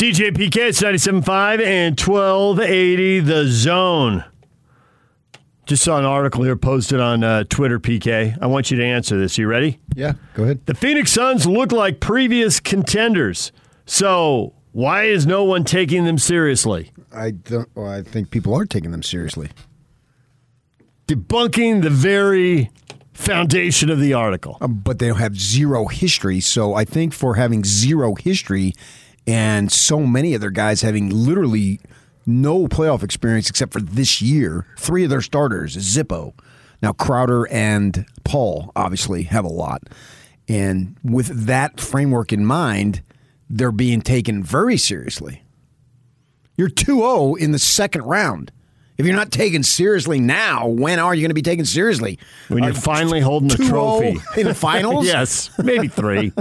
DJ PK, it's 97.5 and 1280 The Zone. Just saw an article here posted on uh, Twitter, PK. I want you to answer this. You ready? Yeah, go ahead. The Phoenix Suns look like previous contenders. So why is no one taking them seriously? I don't. Well, I think people are taking them seriously. Debunking the very foundation of the article. Um, but they have zero history. So I think for having zero history and so many other guys having literally no playoff experience except for this year, three of their starters, Zippo. Now Crowder and Paul obviously have a lot. And with that framework in mind, they're being taken very seriously. You're 2 0 in the second round. If you're not taken seriously now, when are you going to be taken seriously? When you're Uh, finally holding the trophy. in the finals? yes, maybe three.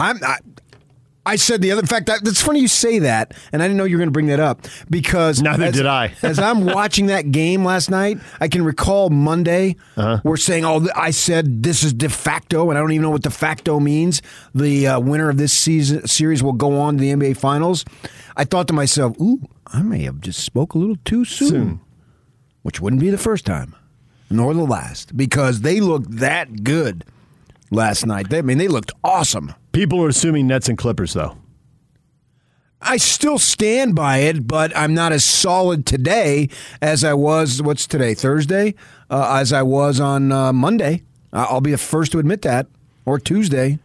I'm. I, I said the other. In fact, that, that's funny you say that, and I didn't know you were going to bring that up because Neither as, did I. as I'm watching that game last night, I can recall Monday Uh-huh. we're saying, "Oh, I said this is de facto," and I don't even know what de facto means. The uh, winner of this season series will go on to the NBA Finals. I thought to myself, "Ooh, I may have just spoke a little too soon,", Soon. which wouldn't be the first time, nor the last, because they looked that good last night. They, I mean, they looked awesome. People are assuming Nets and Clippers, though. I still stand by it, but I'm not as solid today as I was. What's today? Thursday, uh, as I was on uh, Monday. I- I'll be the first to admit that, or Tuesday.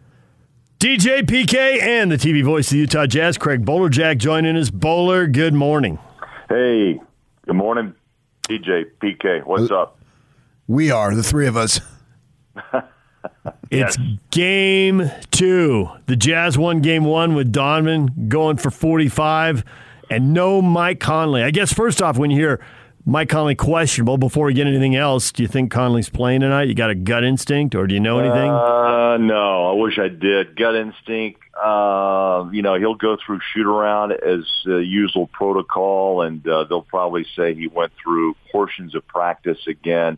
DJ PK and the TV voice of the Utah Jazz, Craig Bolerjack, joining us. Bowler, good morning. Hey, good morning, DJ PK. What's up? We are the three of us. It's game two. The Jazz won game one with Donovan going for 45 and no Mike Conley. I guess, first off, when you hear Mike Conley questionable, before we get anything else, do you think Conley's playing tonight? You got a gut instinct or do you know anything? Uh, no, I wish I did. Gut instinct. Uh, you know, he'll go through shoot around as uh, usual protocol, and uh, they'll probably say he went through portions of practice again.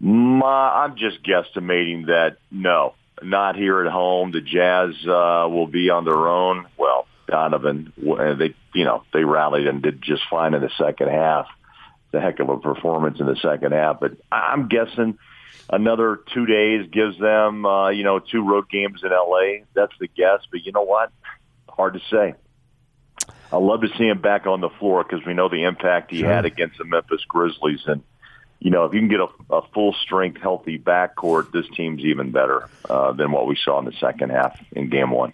My, I'm just guesstimating that no, not here at home. The Jazz uh, will be on their own. Well, Donovan, uh, they you know they rallied and did just fine in the second half. The heck of a performance in the second half, but I'm guessing another two days gives them uh, you know two road games in LA. That's the guess, but you know what? Hard to say. I love to see him back on the floor because we know the impact he had against the Memphis Grizzlies and you know, if you can get a, a full strength, healthy backcourt, this team's even better uh, than what we saw in the second half in game one.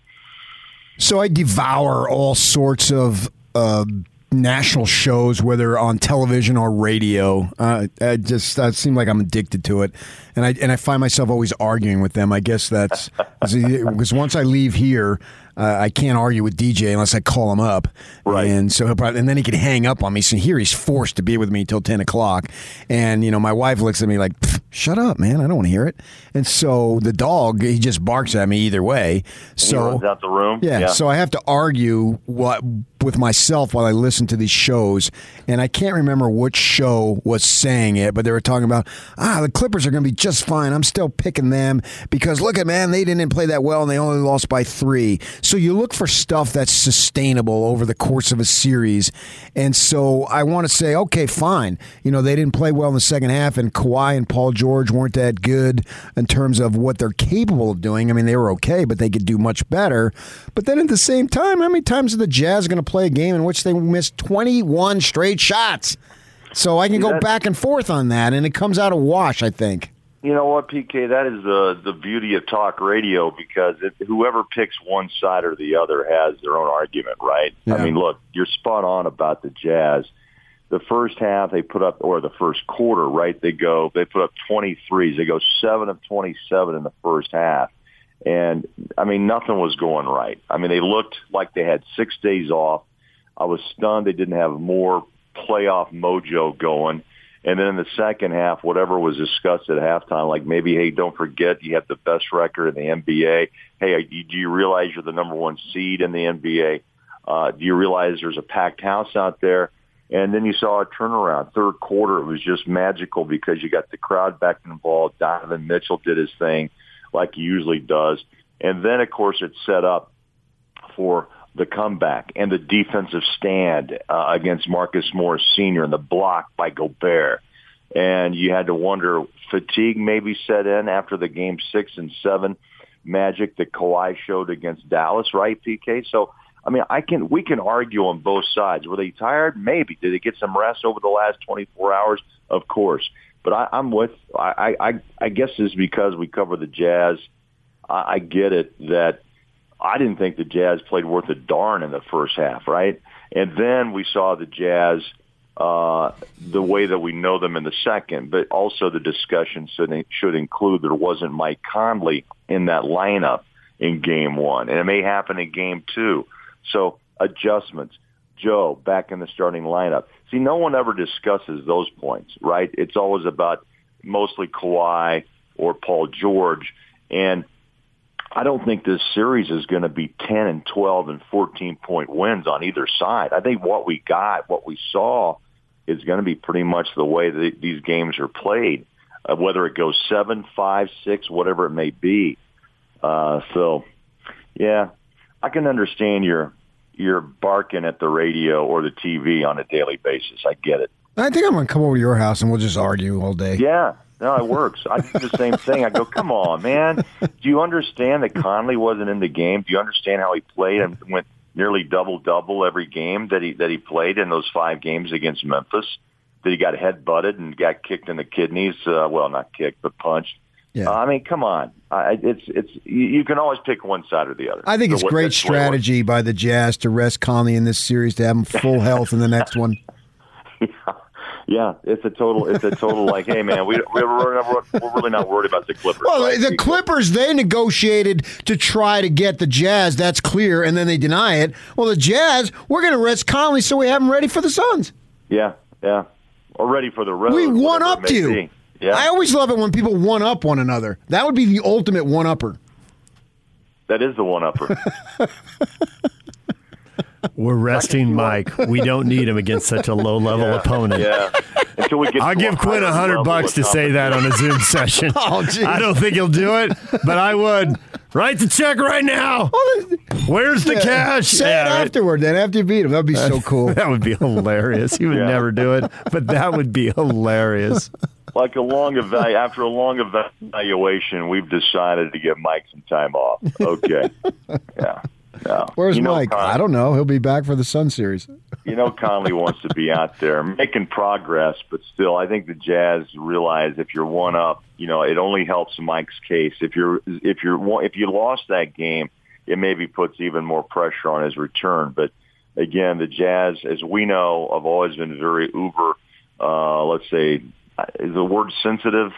So I devour all sorts of uh, national shows, whether on television or radio. Uh, I just I seem like I'm addicted to it, and I and I find myself always arguing with them. I guess that's because once I leave here. Uh, I can't argue with DJ unless I call him up, Right. and so he'll probably, and then he can hang up on me. So here he's forced to be with me until ten o'clock, and you know my wife looks at me like, "Shut up, man! I don't want to hear it." And so the dog he just barks at me either way. he So runs out the room. yeah, so I have to argue what with myself while I listen to these shows, and I can't remember which show was saying it, but they were talking about ah the Clippers are going to be just fine. I'm still picking them because look at man, they didn't play that well and they only lost by three. So you look for stuff that's sustainable over the course of a series, and so I want to say okay, fine. You know they didn't play well in the second half, and Kawhi and Paul George weren't that good in terms of what they're capable of doing. I mean they were okay, but they could do much better. But then at the same time, how many times are the Jazz going to play a game in which they missed 21 straight shots? So I can go back and forth on that, and it comes out a wash, I think. You know what, PK? That is the the beauty of talk radio because it, whoever picks one side or the other has their own argument, right? Yeah. I mean, look, you're spot on about the Jazz. The first half they put up, or the first quarter, right? They go, they put up 23s. They go seven of 27 in the first half, and I mean, nothing was going right. I mean, they looked like they had six days off. I was stunned they didn't have more playoff mojo going. And then in the second half, whatever was discussed at halftime, like maybe, hey, don't forget you have the best record in the NBA. Hey, do you realize you're the number one seed in the NBA? Uh, do you realize there's a packed house out there? And then you saw a turnaround. Third quarter, it was just magical because you got the crowd back involved. Donovan Mitchell did his thing like he usually does. And then, of course, it set up for the comeback and the defensive stand uh, against Marcus Morris Sr. and the block by Gobert. And you had to wonder, fatigue maybe set in after the game six and seven magic that Kawhi showed against Dallas, right, PK? So, I mean, I can we can argue on both sides. Were they tired? Maybe. Did they get some rest over the last 24 hours? Of course. But I, I'm with. I, I I guess it's because we cover the Jazz. I, I get it that I didn't think the Jazz played worth a darn in the first half, right? And then we saw the Jazz uh, the way that we know them in the second, but also the discussion should, should include there wasn't Mike Conley in that lineup in game one, and it may happen in game two. So adjustments. Joe back in the starting lineup. See, no one ever discusses those points, right? It's always about mostly Kawhi or Paul George, and I don't think this series is going to be 10 and 12 and 14 point wins on either side. I think what we got, what we saw, is going to be pretty much the way that these games are played, uh, whether it goes seven, five, six, whatever it may be. Uh, so, yeah, I can understand your your barking at the radio or the TV on a daily basis. I get it. I think I'm going to come over to your house and we'll just argue all day. Yeah, no, it works. I do the same thing. I go, come on, man. Do you understand that Conley wasn't in the game? Do you understand how he played and went nearly double double every game that he that he played in those five games against Memphis? That he got head butted and got kicked in the kidneys. Uh, well, not kicked, but punched. Yeah. Uh, I mean, come on. I, it's it's you, you can always pick one side or the other. I think So it's what- great that's the way it works. strategy by the Jazz to rest Conley in this series to have him full health in the next one. Yeah, it's a total. It's a total. like, hey, man, we we're, we're, not- we're really not worried about the Clippers. Well, right? the Clippers they negotiated to try to get the Jazz. That's clear, and then they deny it. Well, the Jazz, we're going to rest Conley so we have him ready for the Suns. Yeah, yeah. Or ready for the road. We one upped you. be. Yeah, I always love it when people one up one another. That would be the ultimate one upper. that is the one upper. We're resting Mike. We don't need him against such a low level Yeah. opponent. yeah. Until we get. I'll give Quin a hundred bucks to say that on a Zoom session. Oh, geez. I don't think he'll do it, but I would. Write the check right now. Where's the cash? Say Yeah, it right. afterward, then after you beat him. That'd be so cool. That would be hilarious. He would Yeah. never do it, but that would be hilarious. Like a long evalu- after a long evaluation, we've decided to give Mike some time off. Okay. Yeah. No. Where's You know, Mike? Con- I don't know. He'll be back for the Sun series. you know Conley wants to be out there making progress, but still, I think the Jazz realize if you're one up, you know, it only helps Mike's case. If you're if you're if you lost that game, it maybe puts even more pressure on his return. But again, the Jazz, as we know, have always been very uber. Uh, let's say uh, is the word sensitive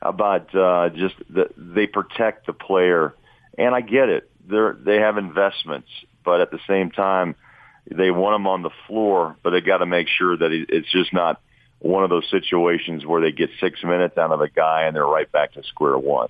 about uh, just the, they protect the player, and I get it. They're they have investments, but at the same time they want him on the floor, but they got to make sure that it's just not one of those situations where they get six minutes out of a guy and they're right back to square one.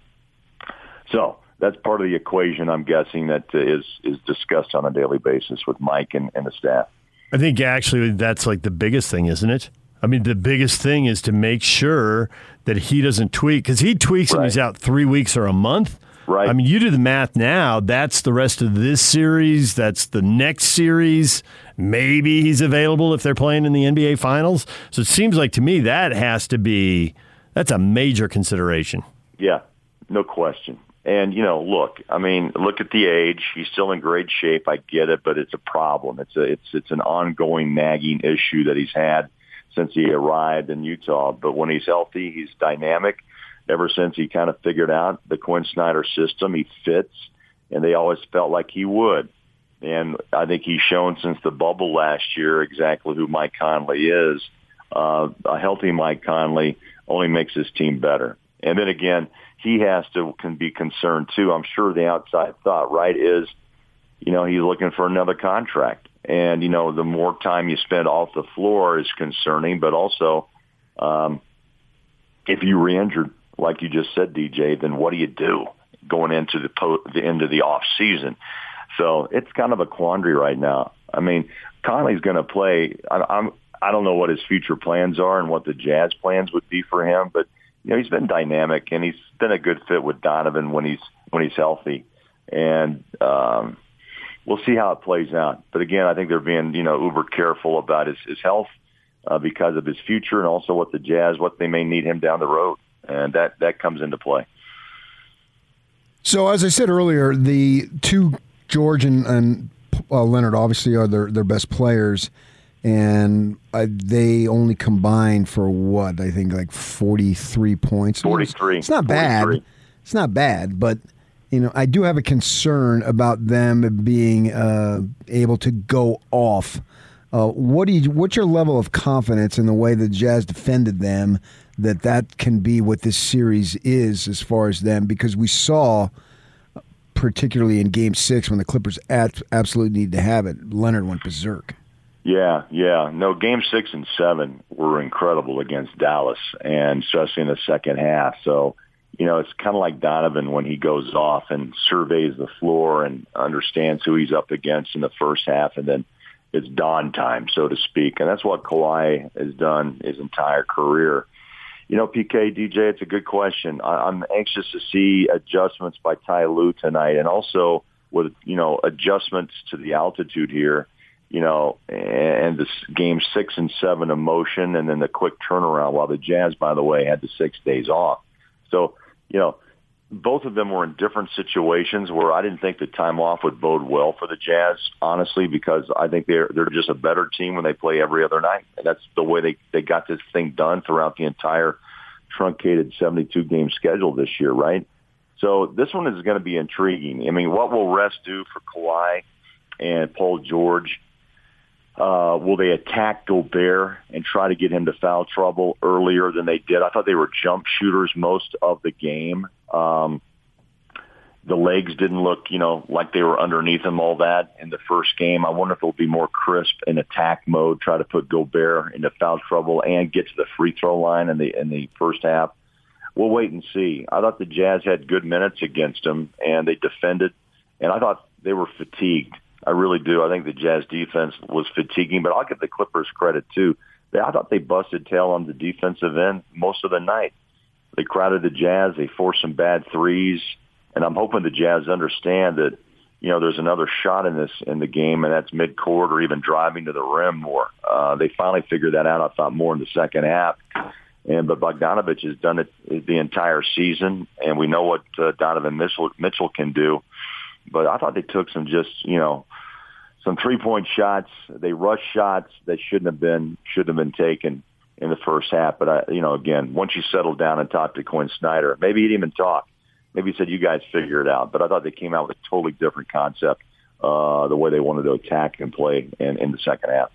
So that's part of the equation, I'm guessing, that is is discussed on a daily basis with Mike and, and the staff. I think actually that's like the biggest thing, isn't it? I mean, the biggest thing is to make sure that he doesn't tweak because he tweaks and he's out three weeks or a month. Right. I mean, you do the math now. That's the rest of this series. That's the next series. Maybe he's available if they're playing in the NBA Finals. So it seems like to me that has to be that's a major consideration. Yeah, no question. And you know, look, I mean, look at the age. He's still in great shape. I get it, but it's a problem. It's a it's it's an ongoing nagging issue that he's had since he arrived in Utah. But when he's healthy, he's dynamic. Ever since he kind of figured out the Quin Snyder system, he fits, and they always felt like he would. And I think he's shown since the bubble last year exactly who Mike Conley is. Uh, a healthy Mike Conley only makes his team better. And then again, he has to can be concerned too. I'm sure the outside thought, right, is, you know, he's looking for another contract. And, you know, the more time you spend off the floor is concerning, but also, um, if you re-injured, like you just said, DJ, then what do you do going into the po- the end of the off season? So it's kind of a quandary right now. I mean, Conley's going to play. I, I'm I don't know what his future plans are and what the Jazz plans would be for him, but you know he's been dynamic and he's been a good fit with Donovan when he's when he's healthy. And um, we'll see how it plays out. But again, I think they're being you know uber careful about his his health uh, because of his future and also what the Jazz what they may need him down the road, and that that comes into play. So as I said earlier, the two George and, and uh, Leonard obviously are their their best players, and uh, they only combined for what I think like forty three points. Forty three. It's not bad. It's not bad, but you know I do have a concern about them being uh, able to go off. Uh, what do you? What's your level of confidence in the way the Jazz defended them? That that can be what this series is as far as them, because we saw particularly in Game Six when the Clippers absolutely needed to have it. Leonard went berserk. Yeah, yeah. No, Game Six and Seven were incredible against Dallas, and especially in the second half. So, you know, it's kind of like Donovan when he goes off and surveys the floor and understands who he's up against in the first half, and then it's dawn time, so to speak. And that's what Kawhi has done his entire career. You know, PK, DJ, it's a good question. I, I'm anxious to see adjustments by Ty Lue tonight and also with, you know, adjustments to the altitude here, you know, and this game six and seven emotion and then the quick turnaround while the Jazz, by the way, had the six days off. So, you know, both of them were in different situations where I didn't think the time off would bode well for the Jazz, honestly, because I think they're they're just a better team when they play every other night. And that's the way they they got this thing done throughout the entire truncated 72 game schedule this year, right? So this one is going to be intriguing. I mean, what will rest do for Kawhi and Paul George? Uh, will they attack Gobert and try to get him to foul trouble earlier than they did? I thought they were jump shooters most of the game. Um, the legs didn't look, you know, like they were underneath him all that in the first game. I wonder if it'll be more crisp in attack mode, try to put Gobert into foul trouble and get to the free throw line in the in the first half. We'll wait and see. I thought the Jazz had good minutes against them and they defended and I thought they were fatigued. I really do. I think the Jazz defense was fatiguing, but I'll give the Clippers credit too. They, I thought they busted tail on the defensive end most of the night. They crowded the Jazz. They forced some bad threes and I'm hoping the Jazz understand that you know there's another shot in this in the game, and that's mid court or even driving to the rim more. Uh, they finally figured that out. I thought more in the second half. And but Bogdanovic has done it the entire season, and we know what uh, Donovan Mitchell, Mitchell can do. But I thought they took some just you know some three point shots. They rushed shots that shouldn't have been shouldn't have been taken in the first half. But I, you know, again, once you settled down and talked to Quin Snyder, maybe he didn't even talk maybe he said you guys figure it out. But I thought they came out with a totally different concept, uh, the way they wanted to attack and play in, in the second half.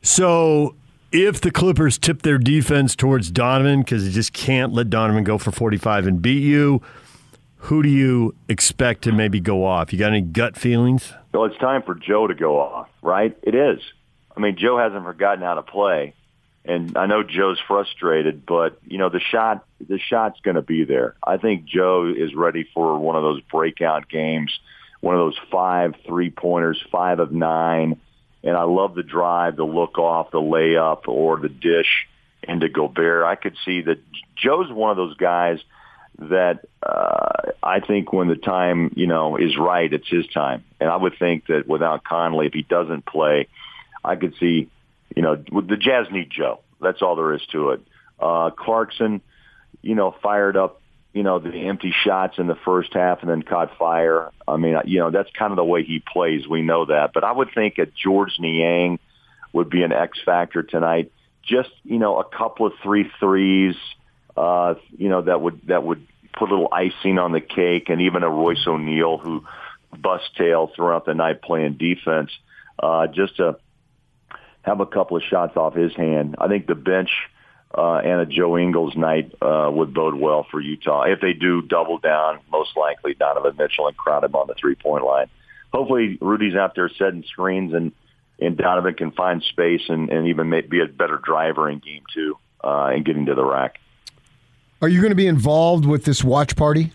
So if the Clippers tip their defense towards Donovan because they just can't let Donovan go for 45 and beat you, who do you expect to maybe go off? You got any gut feelings? Well, it's time for Joe to go off, right? It is. I mean, Joe hasn't forgotten how to play and I know Joe's frustrated, but you know the shot the shot's going to be there. I think Joe is ready for one of those breakout games, one of those five three pointers, five of nine, and I love the drive, the look off, the layup, or the dish into Gobert. I could see that Joe's one of those guys that uh, I think when the time you know is right, it's his time, and I would think that without Conley, if he doesn't play, I could see you know, the Jazz need Joe. That's all there is to it. Uh, Clarkson, you know, fired up, you know, the empty shots in the first half and then caught fire. I mean, you know, that's kind of the way he plays. We know that. But I would think that Georges Niang would be an X factor tonight. Just, you know, a couple of three threes, uh, you know, that would, that would put a little icing on the cake and even a Royce O'Neal who bust tail throughout the night playing defense. Uh, just a, have a couple of shots off his hand. I think the bench uh, and a Joe Ingles night uh, would bode well for Utah. If they do double down, most likely Donovan Mitchell and crowd him on the three point line. Hopefully, Rudy's out there setting screens and and Donovan can find space and, and even be a better driver in game two uh, and getting to the rack. Are you going to be involved with this watch party?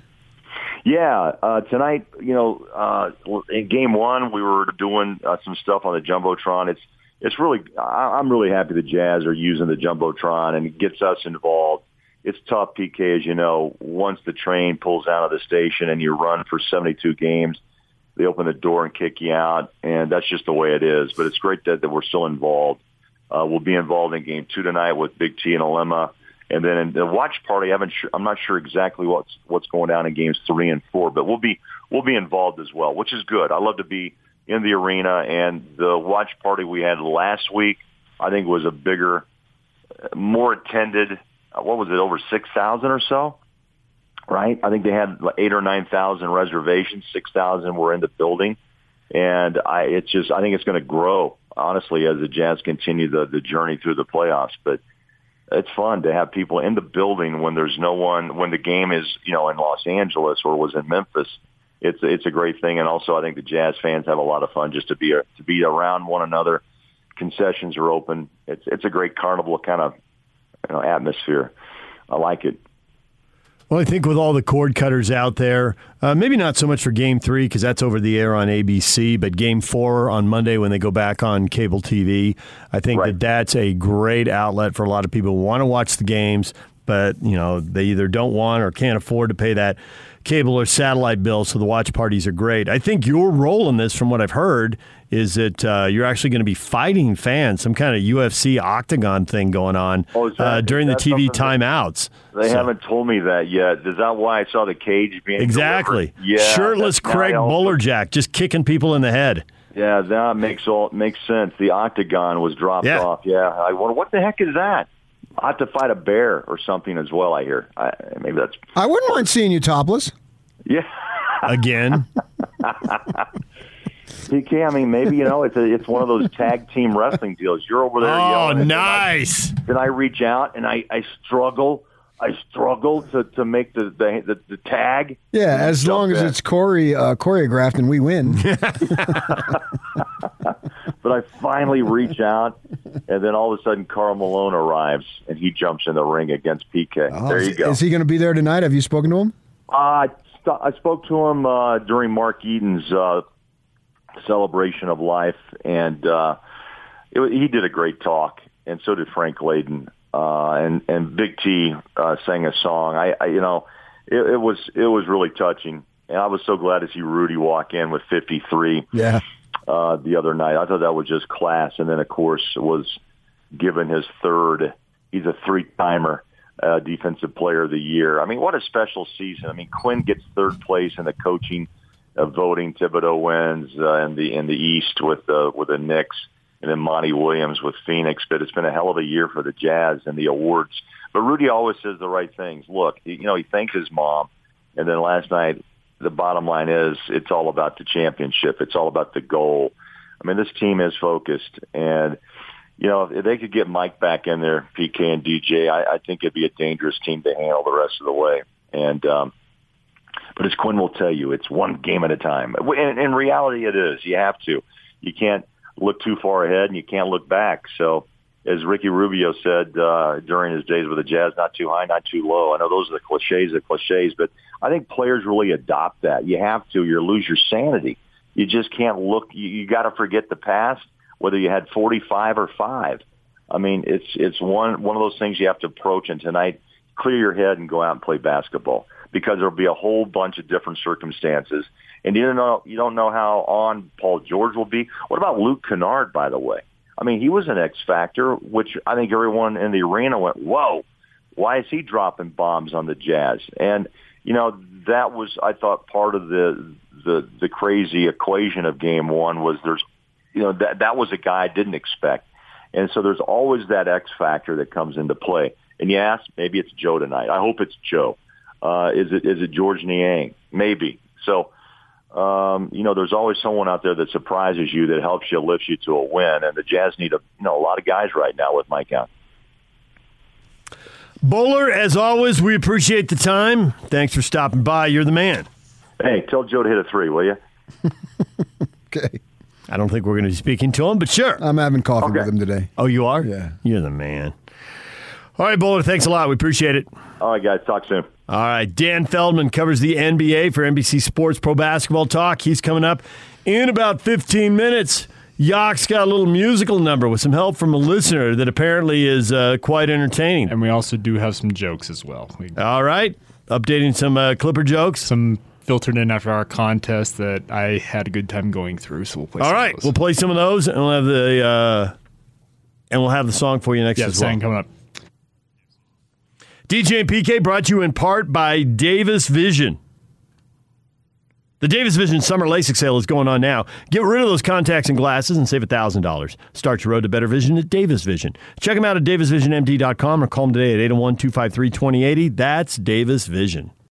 Yeah, uh, tonight, you know, uh, in game one, we were doing uh, some stuff on the jumbotron. It's it's really I'm really happy the Jazz are using the jumbotron and it gets us involved. It's tough, PK, as you know. Once the train pulls out of the station and you run for 72 games, they open the door and kick you out, and that's just the way it is. But it's great that, that we're still involved. Uh, we'll be involved in game two tonight with Big T and Alema. And then in the watch party, I haven't sure, I'm not sure exactly what's what's going down in games three and four, but we'll be we'll be involved as well, which is good. I love to be in the arena, and the watch party we had last week, I think was a bigger, more attended. Uh, what was it? Over six thousand or so, right? I think they had eight or nine thousand reservations. Six thousand were in the building, and I it's just I think it's going to grow honestly as the Jazz continue the the journey through the playoffs, but it's fun to have people in the building when there's no one when the game is you know in Los Angeles or was in Memphis. It's it's a great thing, and also I think the Jazz fans have a lot of fun just to be to be around one another. Concessions are open. It's it's a great carnival kind of you know atmosphere. I like it. Well, I think with all the cord cutters out there, uh, maybe not so much for Game Three because that's over the air on ABC, but Game Four on Monday when they go back on cable TV, I think Right. that that's a great outlet for a lot of people who want to watch the games, but you know they either don't want or can't afford to pay that cable or satellite bill. So the watch parties are great. I think your role in this, from what I've heard, is that uh, you're actually going to be fighting fans, some kind of UFC octagon thing going on Oh, that- uh, during the TV timeouts. They So- haven't told me that yet. Is that why I saw the cage being Exactly. delivered? Yeah, Shirtless Craig I Bolerjack just kicking people in the head. Yeah, that makes all makes sense. The octagon was dropped Yeah. off. Yeah, I wonder what the heck is that. I have to fight a bear or something as well. I hear. I, maybe that's I wouldn't mind seeing you topless. yeah. Again. PK. I mean, maybe you know it's a, it's one of those tag team wrestling deals. You're over there. oh, yelling, nice. Then I, then I reach out and I I struggle. I struggle to to make the the the, the tag. Yeah, as long as in. it's chore- uh, choreographed and we win. But I finally reach out, and then all of a sudden, Karl Malone arrives, and he jumps in the ring against PK. Oh, there is- you go. Is he going to be there tonight? Have you spoken to him? I I spoke to him uh, during Mark Eaton's uh, celebration of life, and uh, it, he did a great talk, and so did Frank Layden, uh, and and Big T uh, sang a song. I, I you know, it, it was it was really touching, and I was so glad to see Rudy walk in with 53 Yeah. uh, the other night. I thought that was just class. And then, of course, was given his third. He's a three-timer uh, defensive player of the year. I mean, what a special season. I mean, Quin gets third place in the coaching uh, voting. Thibodeau wins uh, in the in the East with uh, with the Knicks, and then Monty Williams with Phoenix. But it's been a hell of a year for the Jazz and the awards. But Rudy always says the right things. Look, you know, he thanks his mom, and then last night the bottom line is it's all about the championship. It's all about the goal. I mean, this team is focused, and you know if they could get Mike back in there, PK and DJ, I, I think it'd be a dangerous team to handle the rest of the way. And um, but as Quin will tell you, it's one game at a time. In, in reality, it is. You have to. You can't look too far ahead, and you can't look back. So as Ricky Rubio said uh, during his days with the Jazz, not too high, not too low. I know those are the cliches of cliches, but I think players really adopt that. You have to. You lose your sanity. You just can't look. You, you got to forget the past, whether you had 45 or five. I mean, it's it's one one of those things you have to approach. And tonight, clear your head and go out and play basketball because there'll be a whole bunch of different circumstances. And you don't know you don't know how on Paul George will be. What about Luke Kennard, by the way? I mean, he was an X factor, which I think everyone in the arena went, "Whoa, why is he dropping bombs on the Jazz?" And you know, that was I thought part of the the the crazy equation of Game One was there's, you know, that that was a guy I didn't expect, and so there's always that X factor that comes into play. And you ask, maybe it's Joe tonight. I hope it's Joe. Uh, is it is it Georges Niang? Maybe. So um, you know, there's always someone out there that surprises you that helps you, lifts you to a win. And the Jazz need a you know a lot of guys right now with Mike out. Bowler, as always, we appreciate the time. Thanks for stopping by. You're the man. Hey, tell Joe to hit a three, will you? Okay. I don't think we're going to be speaking to him, but sure. I'm having coffee Okay. with him today. Oh, you are? Yeah. You're the man. All right, Bowler, thanks a lot. We appreciate it. All right, guys, talk soon. All right, Dan Feldman covers the NBA for NBC Sports Pro Basketball Talk. He's coming up in about 15 minutes. Yock's got a little musical number with some help from a listener that apparently is uh, quite entertaining. And we also do have some jokes as well. We, All right, updating some uh, Clipper jokes. some filtered in after our contest that I had a good time going through. So we'll play. All some right, of those. we'll play some of those, and we'll have the uh, and we'll have the song for you next yeah, as well. coming up. DJ and PK brought to you in part by Davis Vision. The Davis Vision Summer LASIK sale is going on now. Get rid of those contacts and glasses and save $1,000. Start your road to better vision at Davis Vision. Check them out at davisvisionmd.com or call them today at 801 253 2080. That's Davis Vision.